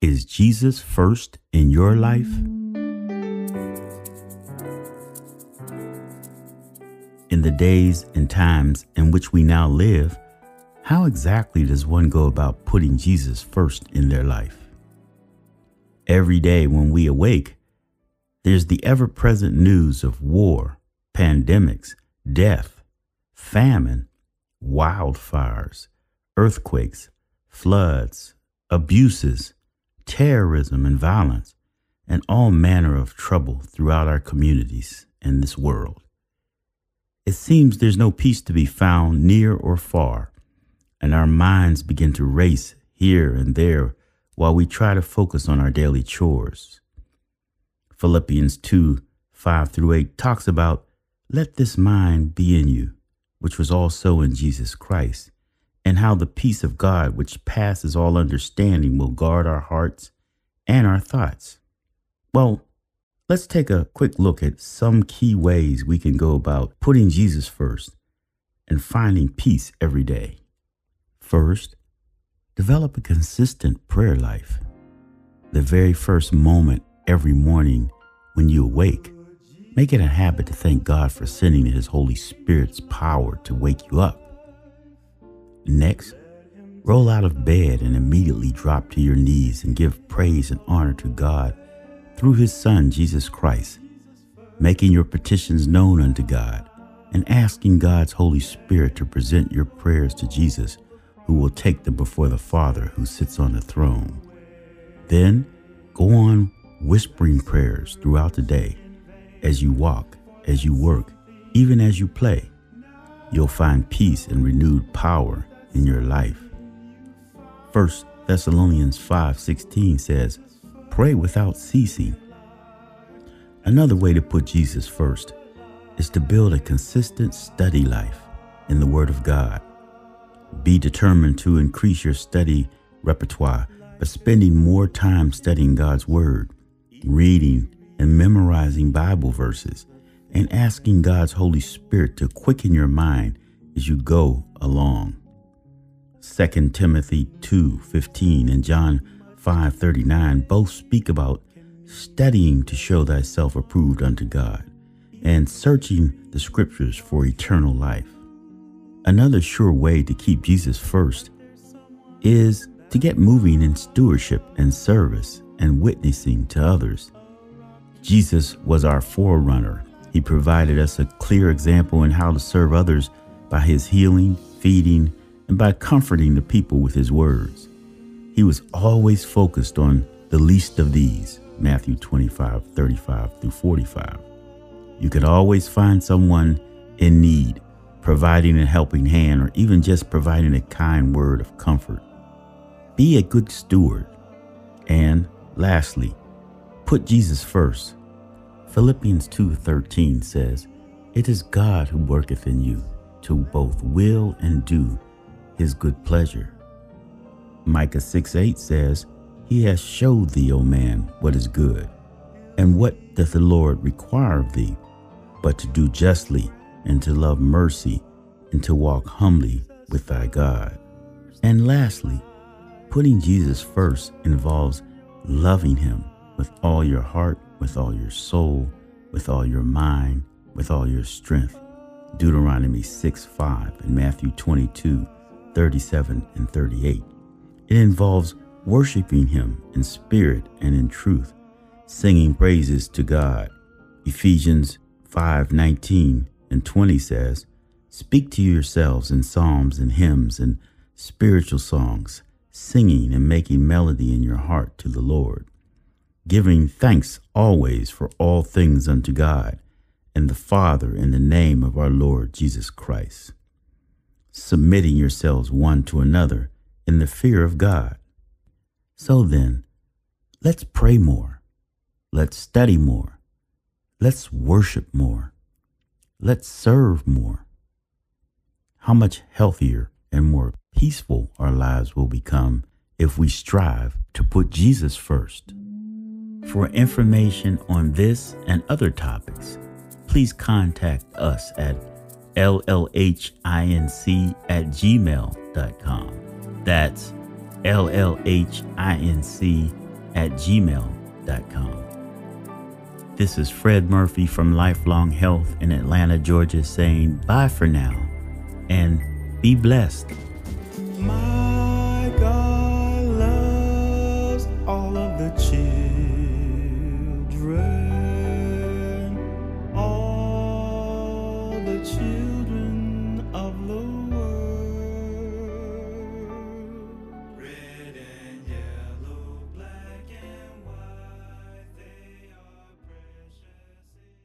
Is Jesus first in your life? In the days and times in which we now live, how exactly does one go about putting Jesus first in their life? Every day when we awake, there's the ever present news of war, pandemics, death, famine, wildfires, earthquakes, floods, abuses, terrorism, and violence, and all manner of trouble throughout our communities and this world. It seems there's no peace to be found near or far, and our minds begin to race here and there while we try to focus on our daily chores. Philippians 2 5 through 8 talks about, Let this mind be in you, which was also in Jesus Christ and how the peace of God, which passes all understanding, will guard our hearts and our thoughts. Well, let's take a quick look at some key ways we can go about putting Jesus first and finding peace every day. First, develop a consistent prayer life. The very first moment every morning when you awake, make it a habit to thank God for sending His Holy Spirit's power to wake you up. Next, roll out of bed and immediately drop to your knees and give praise and honor to God through His Son, Jesus Christ, making your petitions known unto God and asking God's Holy Spirit to present your prayers to Jesus, who will take them before the Father who sits on the throne. Then go on whispering prayers throughout the day as you walk, as you work, even as you play. You'll find peace and renewed power in your life. 1 Thessalonians 5:16 says, "Pray without ceasing." Another way to put Jesus first is to build a consistent study life in the Word of God. Be determined to increase your study repertoire by spending more time studying God's Word, reading and memorizing Bible verses, and asking God's Holy Spirit to quicken your mind as you go along. 2 Timothy 2:15 and John 5:39 both speak about studying to show thyself approved unto God and searching the scriptures for eternal life. Another sure way to keep Jesus first is to get moving in stewardship and service and witnessing to others. Jesus was our forerunner. He provided us a clear example in how to serve others by his healing, feeding, and by comforting the people with his words. He was always focused on the least of these, Matthew 25, 35 through 45. You could always find someone in need, providing a helping hand, or even just providing a kind word of comfort. Be a good steward. And lastly, put Jesus first. Philippians 2:13 says, "It is God who worketh in you to both will and do his good pleasure. Micah 6 8 says, He has showed thee, O man, what is good. And what doth the Lord require of thee, but to do justly, and to love mercy, and to walk humbly with thy God? And lastly, putting Jesus first involves loving him with all your heart, with all your soul, with all your mind, with all your strength. Deuteronomy 6 5 and Matthew 22 37 and 38. It involves worshiping Him in spirit and in truth, singing praises to God. Ephesians 5 19 and 20 says, Speak to yourselves in psalms and hymns and spiritual songs, singing and making melody in your heart to the Lord, giving thanks always for all things unto God and the Father in the name of our Lord Jesus Christ submitting yourselves one to another in the fear of God. So then, let's pray more. Let's study more. Let's worship more. Let's serve more. How much healthier and more peaceful our lives will become if we strive to put Jesus first. For information on this and other topics, please contact us at LLHINC at gmail.com. That's LLHINC at gmail.com. This is Fred Murphy from Lifelong Health in Atlanta, Georgia, saying bye for now and be blessed. My